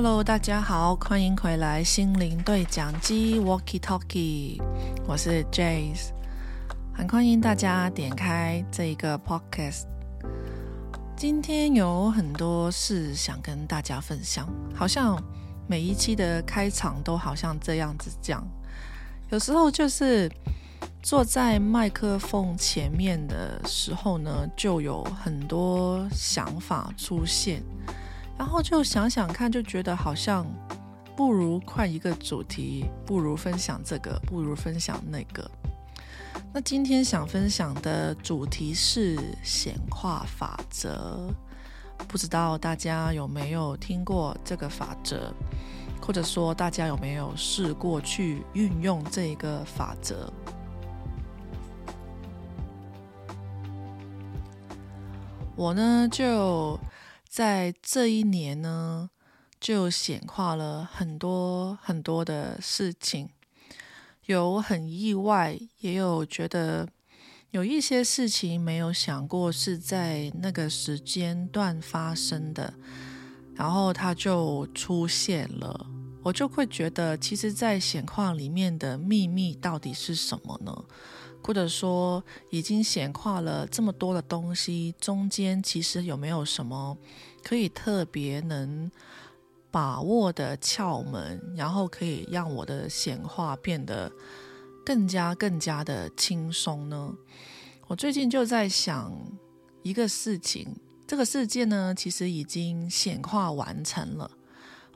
Hello，大家好，欢迎回来心灵对讲机 Walkie Talkie，我是 Jace，很欢迎大家点开这一个 Podcast。今天有很多事想跟大家分享，好像每一期的开场都好像这样子讲，有时候就是坐在麦克风前面的时候呢，就有很多想法出现。然后就想想看，就觉得好像不如换一个主题，不如分享这个，不如分享那个。那今天想分享的主题是显化法则，不知道大家有没有听过这个法则，或者说大家有没有试过去运用这个法则？我呢就。在这一年呢，就显化了很多很多的事情，有很意外，也有觉得有一些事情没有想过是在那个时间段发生的，然后它就出现了，我就会觉得，其实，在显化里面的秘密到底是什么呢？或者说，已经显化了这么多的东西，中间其实有没有什么可以特别能把握的窍门，然后可以让我的显化变得更加更加的轻松呢？我最近就在想一个事情，这个事件呢，其实已经显化完成了。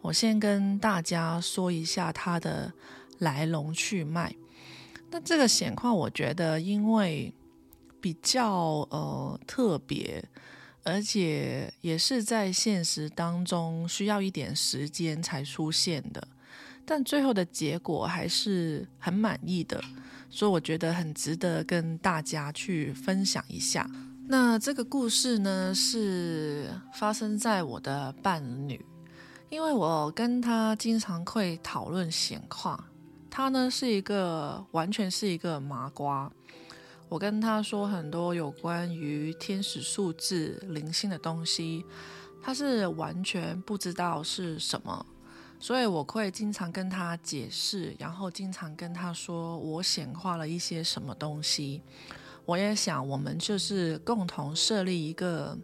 我先跟大家说一下它的来龙去脉。那这个显化，我觉得因为比较呃特别，而且也是在现实当中需要一点时间才出现的，但最后的结果还是很满意的，所以我觉得很值得跟大家去分享一下。那这个故事呢，是发生在我的伴侣，因为我跟他经常会讨论显化。他呢是一个完全是一个麻瓜，我跟他说很多有关于天使数字、灵性的东西，他是完全不知道是什么，所以我会经常跟他解释，然后经常跟他说我显化了一些什么东西。我也想我们就是共同设立一个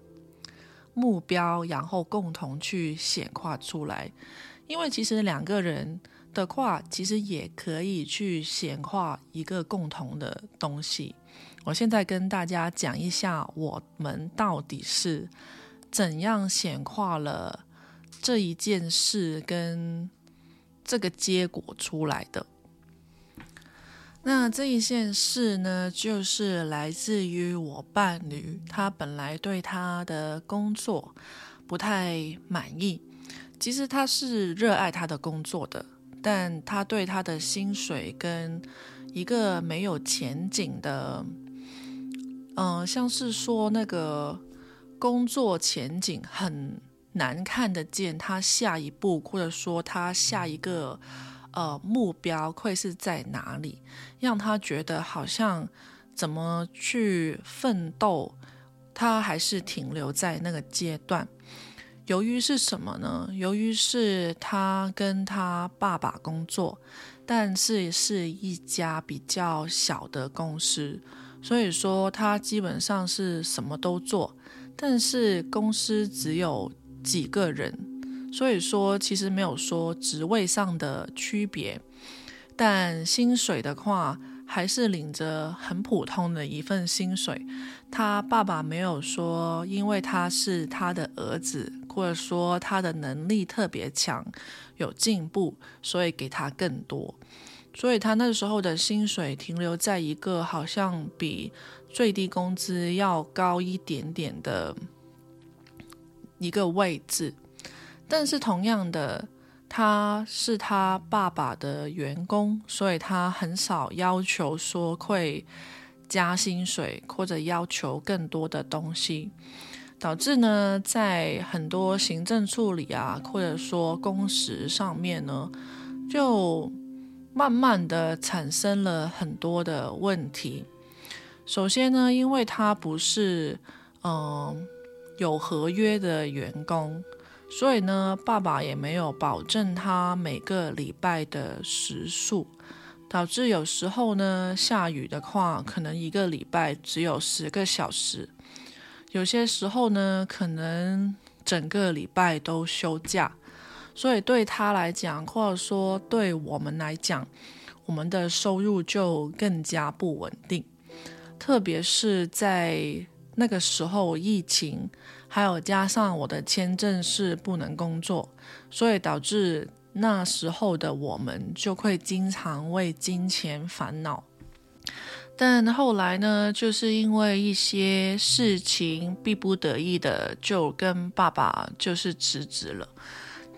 目标，然后共同去显化出来，因为其实两个人。的话，其实也可以去显化一个共同的东西。我现在跟大家讲一下，我们到底是怎样显化了这一件事跟这个结果出来的。那这一件事呢，就是来自于我伴侣，他本来对他的工作不太满意。其实他是热爱他的工作的。但他对他的薪水跟一个没有前景的，嗯，像是说那个工作前景很难看得见，他下一步或者说他下一个呃目标会是在哪里，让他觉得好像怎么去奋斗，他还是停留在那个阶段。由于是什么呢？由于是他跟他爸爸工作，但是是一家比较小的公司，所以说他基本上是什么都做，但是公司只有几个人，所以说其实没有说职位上的区别，但薪水的话。还是领着很普通的一份薪水，他爸爸没有说，因为他是他的儿子，或者说他的能力特别强，有进步，所以给他更多。所以他那时候的薪水停留在一个好像比最低工资要高一点点的一个位置，但是同样的。他是他爸爸的员工，所以他很少要求说会加薪水或者要求更多的东西，导致呢，在很多行政处理啊，或者说工时上面呢，就慢慢的产生了很多的问题。首先呢，因为他不是嗯有合约的员工。所以呢，爸爸也没有保证他每个礼拜的时数，导致有时候呢，下雨的话，可能一个礼拜只有十个小时；有些时候呢，可能整个礼拜都休假。所以对他来讲，或者说对我们来讲，我们的收入就更加不稳定，特别是在那个时候疫情。还有加上我的签证是不能工作，所以导致那时候的我们就会经常为金钱烦恼。但后来呢，就是因为一些事情逼不得已的，就跟爸爸就是辞职了。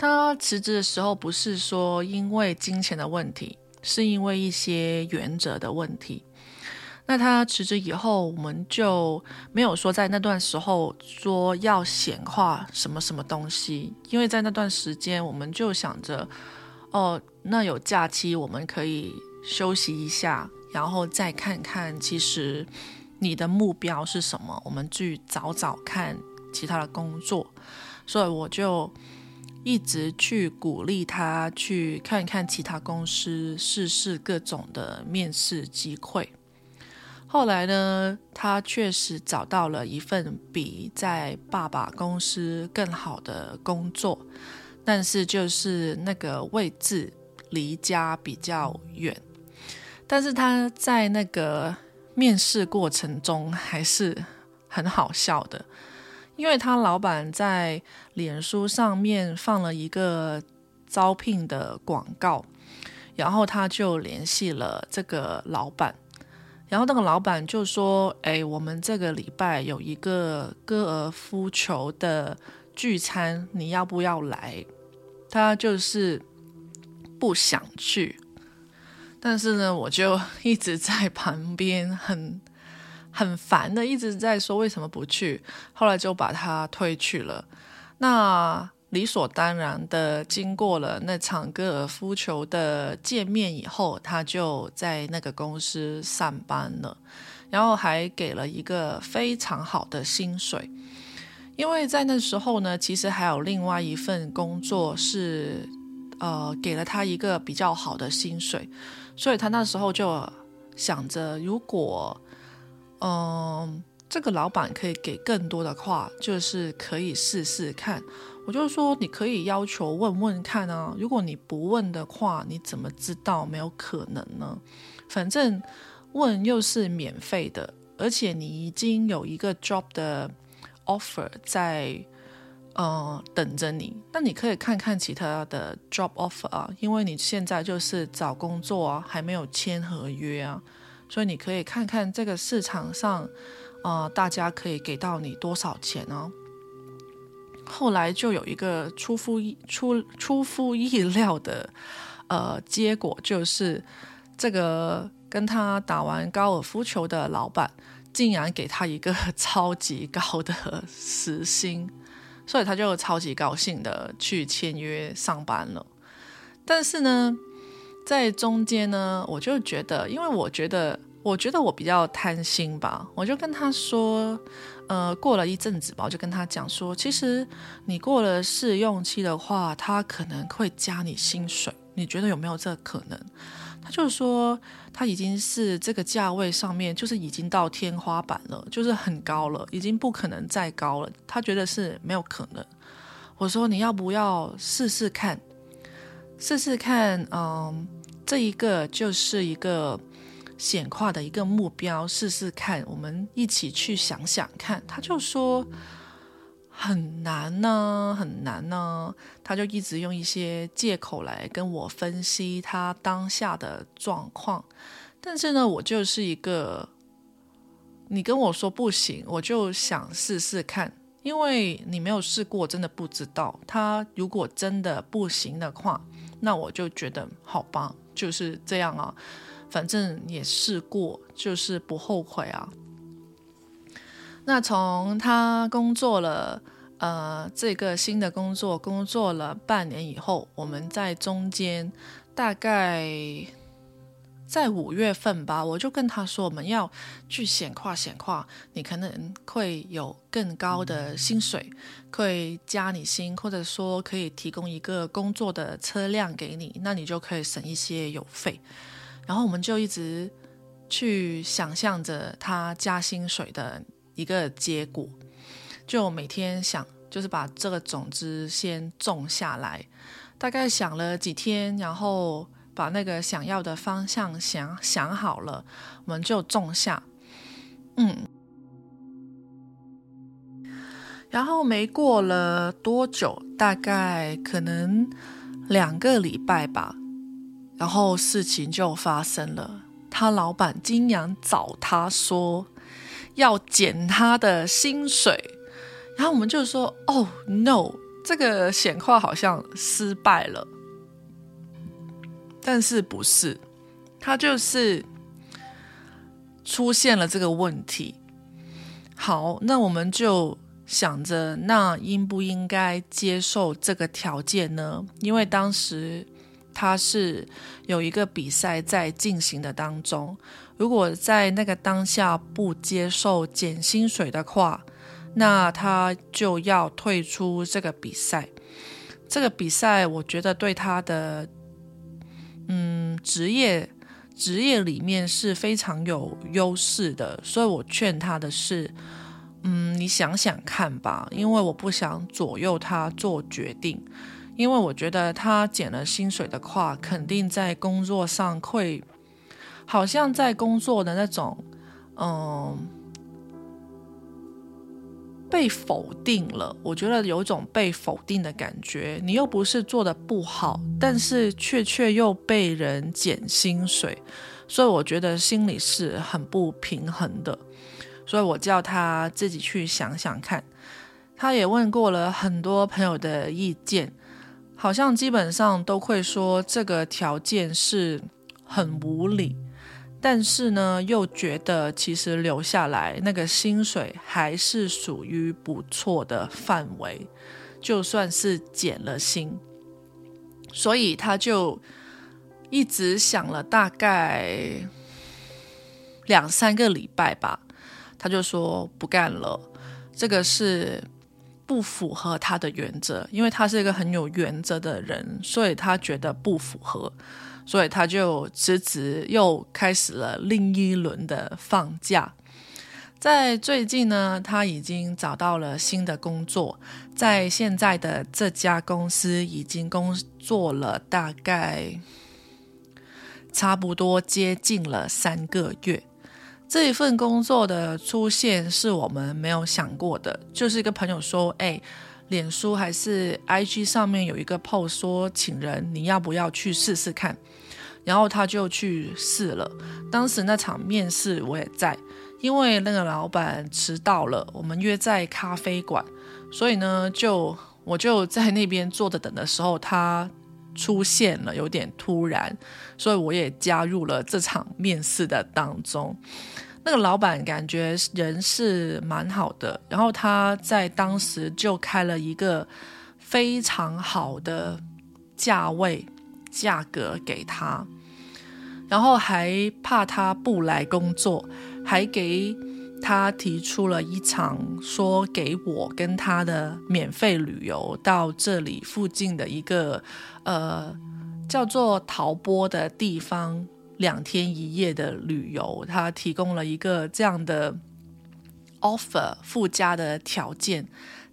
他辞职的时候不是说因为金钱的问题，是因为一些原则的问题。那他辞职以后，我们就没有说在那段时候说要显化什么什么东西，因为在那段时间，我们就想着，哦，那有假期我们可以休息一下，然后再看看其实你的目标是什么，我们去找找看其他的工作，所以我就一直去鼓励他去看看其他公司，试试各种的面试机会。后来呢，他确实找到了一份比在爸爸公司更好的工作，但是就是那个位置离家比较远。但是他在那个面试过程中还是很好笑的，因为他老板在脸书上面放了一个招聘的广告，然后他就联系了这个老板。然后那个老板就说：“哎，我们这个礼拜有一个高尔夫球的聚餐，你要不要来？”他就是不想去，但是呢，我就 一直在旁边很很烦的，一直在说为什么不去。后来就把他推去了。那。理所当然的，经过了那场高尔夫球的见面以后，他就在那个公司上班了，然后还给了一个非常好的薪水。因为在那时候呢，其实还有另外一份工作是，呃，给了他一个比较好的薪水，所以他那时候就想着，如果，嗯，这个老板可以给更多的话，就是可以试试看。我就是说，你可以要求问问看啊。如果你不问的话，你怎么知道没有可能呢？反正问又是免费的，而且你已经有一个 job 的 offer 在呃等着你。那你可以看看其他的 job offer 啊，因为你现在就是找工作啊，还没有签合约啊，所以你可以看看这个市场上啊，大家可以给到你多少钱哦？后来就有一个出乎意出出乎意料的呃结果，就是这个跟他打完高尔夫球的老板，竟然给他一个 超级高的时薪，所以他就超级高兴的去签约上班了。但是呢，在中间呢，我就觉得，因为我觉得，我觉得我比较贪心吧，我就跟他说。呃，过了一阵子吧，我就跟他讲说，其实你过了试用期的话，他可能会加你薪水，你觉得有没有这可能？他就说，他已经是这个价位上面，就是已经到天花板了，就是很高了，已经不可能再高了。他觉得是没有可能。我说你要不要试试看？试试看，嗯，这一个就是一个。显化的一个目标，试试看，我们一起去想想看。他就说很难呢，很难呢。他就一直用一些借口来跟我分析他当下的状况。但是呢，我就是一个，你跟我说不行，我就想试试看，因为你没有试过，真的不知道。他如果真的不行的话，那我就觉得好吧，就是这样啊。反正也试过，就是不后悔啊。那从他工作了，呃，这个新的工作工作了半年以后，我们在中间大概在五月份吧，我就跟他说，我们要去显化显化，你可能会有更高的薪水，可以加你薪，或者说可以提供一个工作的车辆给你，那你就可以省一些油费。然后我们就一直去想象着他加薪水的一个结果，就每天想，就是把这个种子先种下来，大概想了几天，然后。把那个想要的方向想想好了，我们就种下。嗯，然后没过了多久，大概可能两个礼拜吧，然后事情就发生了。他老板竟然找他说要减他的薪水，然后我们就说：“哦，no，这个显化好像失败了。”但是不是，他就是出现了这个问题。好，那我们就想着，那应不应该接受这个条件呢？因为当时他是有一个比赛在进行的当中，如果在那个当下不接受减薪水的话，那他就要退出这个比赛。这个比赛，我觉得对他的。嗯，职业职业里面是非常有优势的，所以我劝他的是，嗯，你想想看吧，因为我不想左右他做决定，因为我觉得他减了薪水的话，肯定在工作上会，好像在工作的那种，嗯。被否定了，我觉得有一种被否定的感觉。你又不是做的不好，但是却却又被人减薪水，所以我觉得心里是很不平衡的。所以我叫他自己去想想看。他也问过了很多朋友的意见，好像基本上都会说这个条件是很无理。但是呢，又觉得其实留下来那个薪水还是属于不错的范围，就算是减了薪，所以他就一直想了大概两三个礼拜吧，他就说不干了，这个是不符合他的原则，因为他是一个很有原则的人，所以他觉得不符合。所以他就辞职，又开始了另一轮的放假。在最近呢，他已经找到了新的工作，在现在的这家公司已经工作了大概差不多接近了三个月。这一份工作的出现是我们没有想过的，就是一个朋友说：“哎，脸书还是 IG 上面有一个 post 说请人，你要不要去试试看？”然后他就去试了，当时那场面试我也在，因为那个老板迟到了，我们约在咖啡馆，所以呢，就我就在那边坐着等的时候，他出现了，有点突然，所以我也加入了这场面试的当中。那个老板感觉人是蛮好的，然后他在当时就开了一个非常好的价位。价格给他，然后还怕他不来工作，还给他提出了一场说给我跟他的免费旅游到这里附近的一个呃叫做陶波的地方两天一夜的旅游，他提供了一个这样的 offer 附加的条件，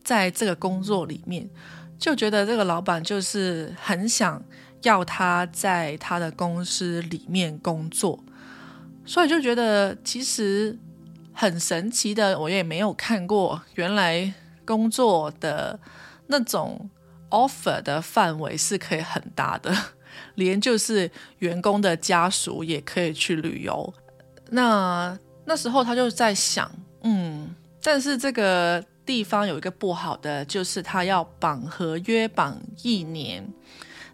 在这个工作里面，就觉得这个老板就是很想。要他在他的公司里面工作，所以就觉得其实很神奇的。我也没有看过，原来工作的那种 offer 的范围是可以很大的，连就是员工的家属也可以去旅游。那那时候他就在想，嗯，但是这个地方有一个不好的，就是他要绑合约绑一年。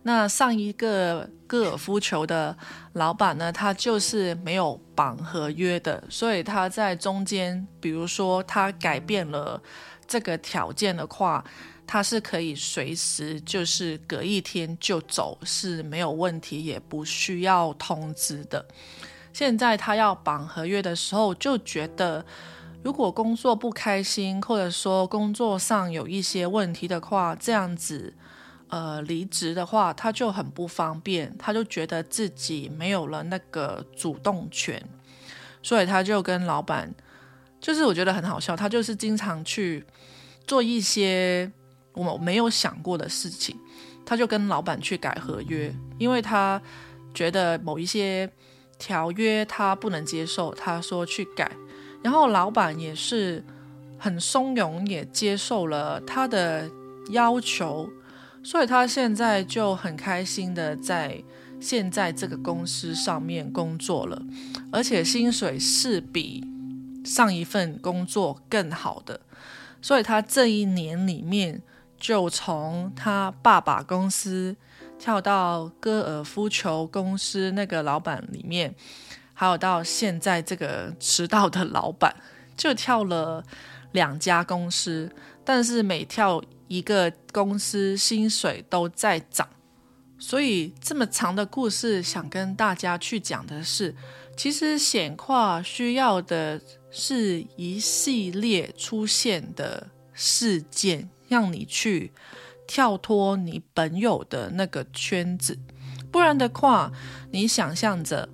那上一个高尔夫球的老板呢，他就是没有绑合约的，所以他在中间，比如说他改变了这个条件的话，他是可以随时就是隔一天就走是没有问题，也不需要通知的。现在他要绑合约的时候，就觉得如果工作不开心，或者说工作上有一些问题的话，这样子呃离职的话，他就很不方便，他就觉得自己没有了那个主动权，所以他就跟老板，就是我觉得很好笑，他就是经常去做一些我没有想过的事情，他就跟老板去改合约，因为他觉得某一些。条约他不能接受，他说去改，然后老板也是很松容，也接受了他的要求，所以他现在就很开心的在现在这个公司上面工作了，而且薪水是比上一份工作更好的，所以他这一年里面就从他爸爸公司。跳到高尔夫球公司那个老板里面，还有到现在这个迟到的老板，就跳了两家公司，但是每跳一个公司，薪水都在涨。所以这么长的故事，想跟大家去讲的是，其实显化需要的是一系列出现的事件，让你去。跳脱你本有的那个圈子，不然的话，你想象着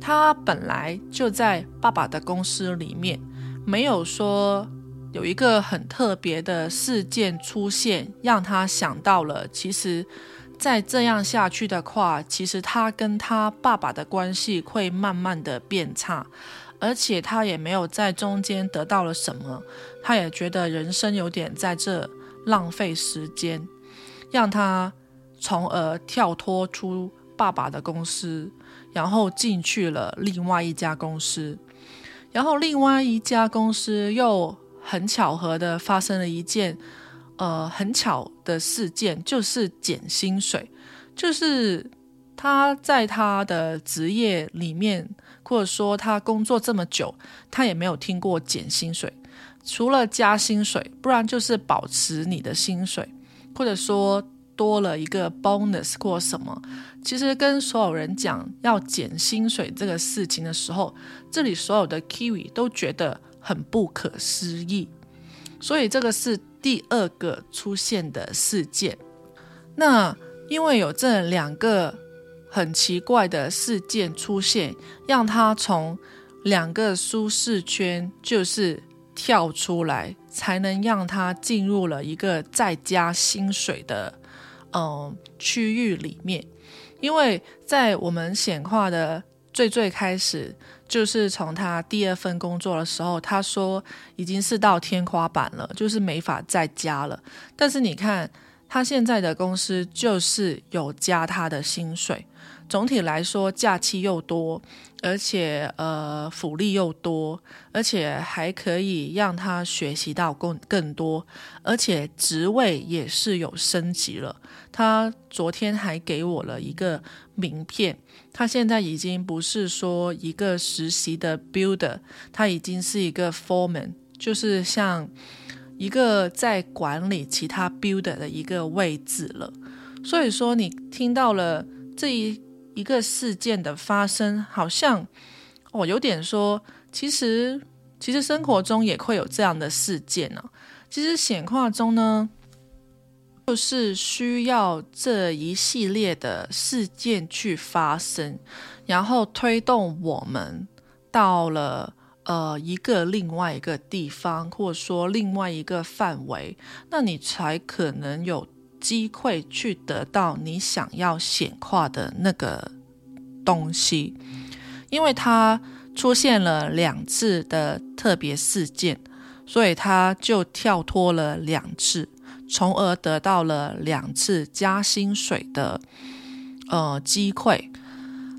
他本来就在爸爸的公司里面，没有说有一个很特别的事件出现，让他想到了，其实再这样下去的话，其实他跟他爸爸的关系会慢慢的变差，而且他也没有在中间得到了什么，他也觉得人生有点在这浪费时间。让他从而跳脱出爸爸的公司，然后进去了另外一家公司，然后另外一家公司又很巧合的发生了一件呃很巧的事件，就是减薪水，就是他在他的职业里面，或者说他工作这么久，他也没有听过减薪水，除了加薪水，不然就是保持你的薪水。或者说多了一个 bonus 或什么，其实跟所有人讲要减薪水这个事情的时候，这里所有的 Kiwi 都觉得很不可思议。所以这个是第二个出现的事件。那因为有这两个很奇怪的事件出现，让他从两个舒适圈就是跳出来。才能让他进入了一个再加薪水的嗯区域里面，因为在我们显化的最最开始，就是从他第二份工作的时候，他说已经是到天花板了，就是没法再加了。但是你看他现在的公司就是有加他的薪水。总体来说，假期又多，而且呃福利又多，而且还可以让他学习到更更多，而且职位也是有升级了。他昨天还给我了一个名片，他现在已经不是说一个实习的 builder，他已经是一个 foreman，就是像一个在管理其他 builder 的一个位置了。所以说，你听到了这一。一个事件的发生，好像我有点说，其实其实生活中也会有这样的事件呢。其实显化中呢，就是需要这一系列的事件去发生，然后推动我们到了呃一个另外一个地方，或者说另外一个范围，那你才可能有。机会去得到你想要显化的那个东西，因为它出现了两次的特别事件，所以他就跳脱了两次，从而得到了两次加薪水的呃机会。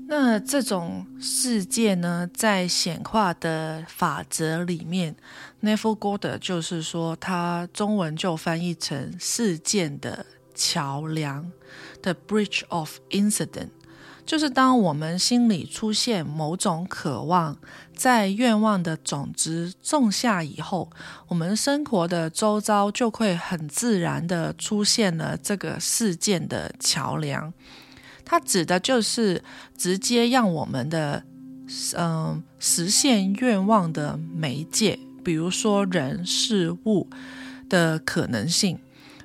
那这种事件呢，在显化的法则里面 n e v e g o d 就是说，它中文就翻译成事件的桥梁，the bridge of incident，就是当我们心里出现某种渴望，在愿望的种子种下以后，我们生活的周遭就会很自然的出现了这个事件的桥梁。它指的就是直接让我们的嗯实现愿望的媒介，比如说人事物的可能性，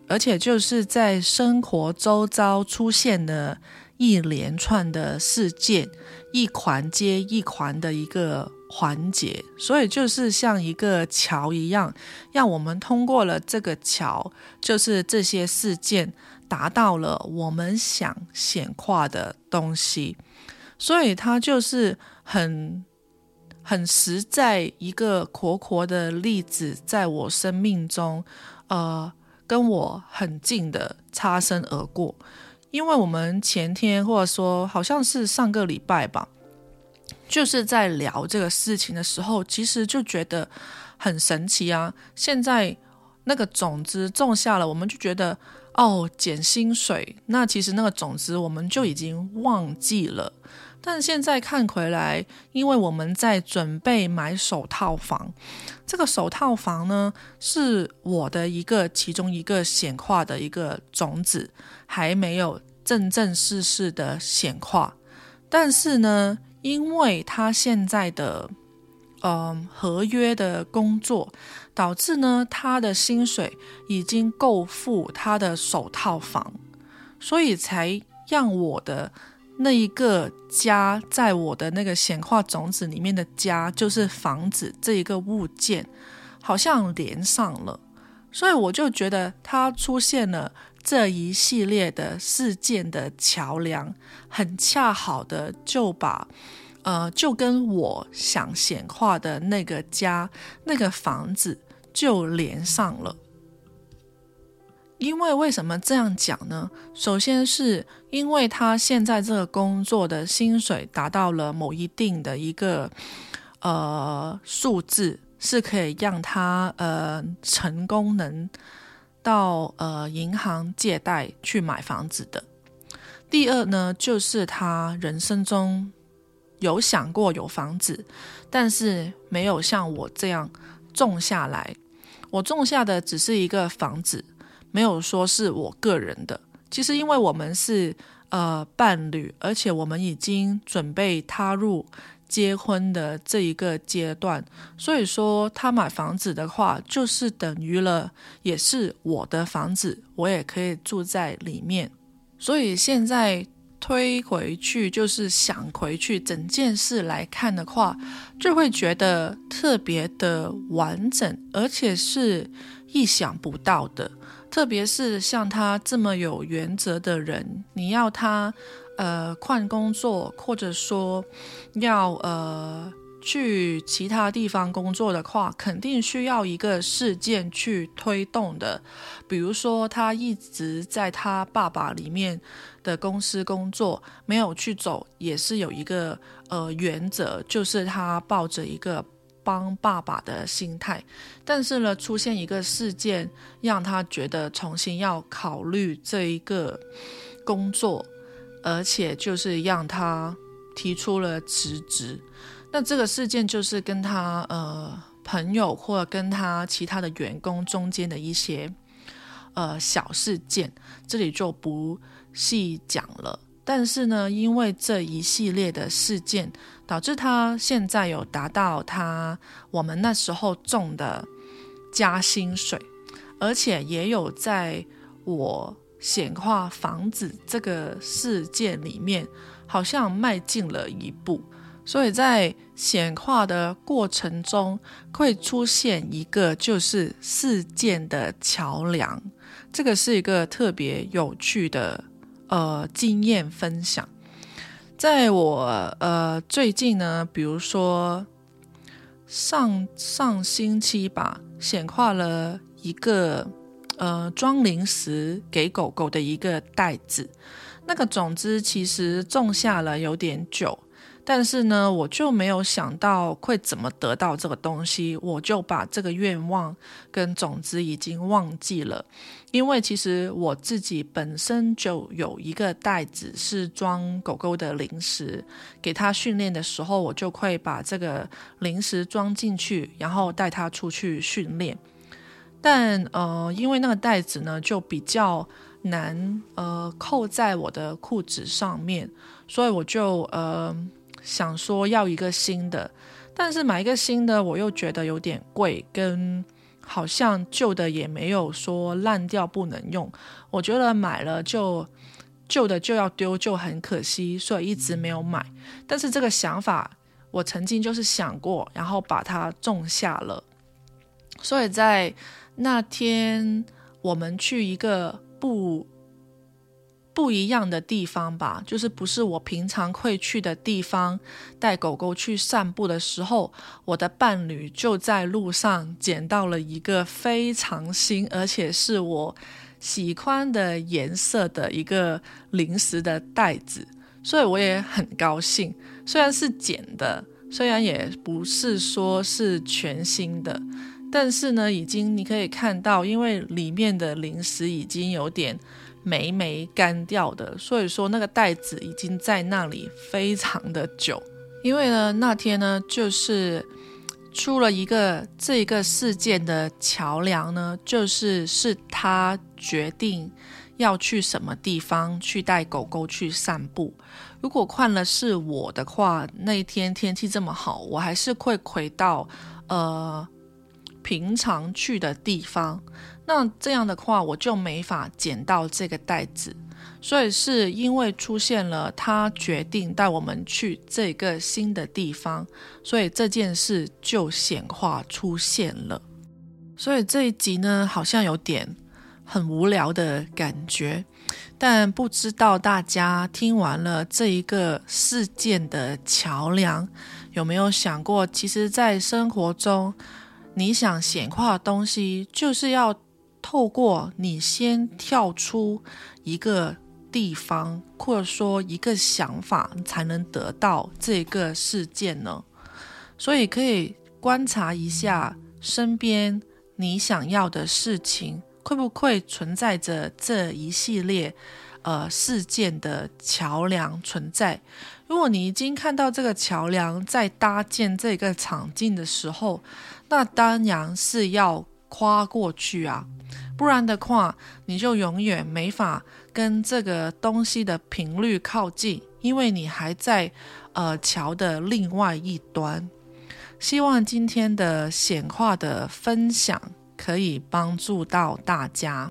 而且就是在生活周遭出现的。一连串的事件，一环接一环的一个环节，所以就是像一个桥一样，让我们通过了这个桥，就是这些事件达到了我们想显化的东西，所以它就是很很实在一个活活的例子，在我生命中，呃，跟我很近的擦身而过。因为我们前天或者说好像是上个礼拜吧，就是在聊这个事情的时候，其实就觉得很神奇啊。现在那个种子种下了，我们就觉得哦，减薪水，那其实那个种子我们就已经忘记了。但现在看回来，因为我们在准备买首套房，这个首套房呢是我的一个其中一个显化的一个种子，还没有正正式式的显化。但是呢，因为他现在的嗯合约的工作，导致呢他的薪水已经够付他的首套房，所以才让我的。那一个家，在我的那个显化种子里面的家，就是房子这一个物件，好像连上了，所以我就觉得它出现了这一系列的事件的桥梁，很恰好的就把，呃，就跟我想显化的那个家、那个房子就连上了。因为为什么这样讲呢？首先是因为他现在这个工作的薪水达到了某一定的一个呃数字，是可以让他呃成功能到呃银行借贷去买房子的。第二呢，就是他人生中有想过有房子，但是没有像我这样种下来。我种下的只是一个房子。没有说是我个人的，其实因为我们是呃伴侣，而且我们已经准备踏入结婚的这一个阶段，所以说他买房子的话，就是等于了也是我的房子，我也可以住在里面。所以现在推回去，就是想回去整件事来看的话，就会觉得特别的完整，而且是意想不到的。特别是像他这么有原则的人，你要他呃换工作，或者说要呃去其他地方工作的话，肯定需要一个事件去推动的。比如说，他一直在他爸爸里面的公司工作，没有去走，也是有一个呃原则，就是他抱着一个。帮爸爸的心态，但是呢，出现一个事件，让他觉得重新要考虑这一个工作，而且就是让他提出了辞职。那这个事件就是跟他呃朋友或者跟他其他的员工中间的一些呃小事件，这里就不细讲了。但是呢，因为这一系列的事件，导致他现在有达到他我们那时候种的加薪水，而且也有在我显化房子这个事件里面，好像迈进了一步。所以在显化的过程中，会出现一个就是事件的桥梁，这个是一个特别有趣的。呃，经验分享，在我呃最近呢，比如说上上星期吧，显化了一个呃装零食给狗狗的一个袋子，那个种子其实种下了有点久，但是呢，我就没有想到会怎么得到这个东西，我就把这个愿望跟种子已经忘记了。因为其实我自己本身就有一个袋子是装狗狗的零食，给它训练的时候，我就会把这个零食装进去，然后带它出去训练。但呃，因为那个袋子呢，就比较难呃扣在我的裤子上面，所以我就呃。想说要一个新的，但是买一个新的我又觉得有点贵，跟好像旧的也没有说烂掉不能用。我觉得买了就旧的就要丢，就很可惜，所以一直没有买。但是这个想法我曾经就是想过，然后把它种下了。所以在那天我们去一个不。不一样的地方吧，就是不是我平常会去的地方。带狗狗去散步的时候，我的伴侣就在路上捡到了一个非常新，而且是我喜欢的颜色的一个零食的袋子，所以我也很高兴。虽然是捡的，虽然也不是说是全新的，但是呢，已经你可以看到，因为里面的零食已经有点。霉霉干掉的，所以说那个袋子已经在那里非常的久。因为呢，那天呢，就是出了一个这个事件的桥梁呢，就是是他决定要去什么地方去带狗狗去散步。如果换了是我的话，那一天天气这么好，我还是会回到呃平常去的地方。那这样的话，我就没法捡到这个袋子，所以是因为出现了他决定带我们去这个新的地方，所以这件事就显化出现了。所以这一集呢，好像有点很无聊的感觉，但不知道大家听完了这一个事件的桥梁，有没有想过，其实，在生活中，你想显化的东西，就是要。透过你先跳出一个地方，或者说一个想法，才能得到这个事件呢。所以可以观察一下身边你想要的事情，会不会存在着这一系列呃事件的桥梁存在。如果你已经看到这个桥梁在搭建这个场景的时候，那当然是要跨过去啊。不然的话，你就永远没法跟这个东西的频率靠近，因为你还在呃桥的另外一端。希望今天的显化的分享可以帮助到大家。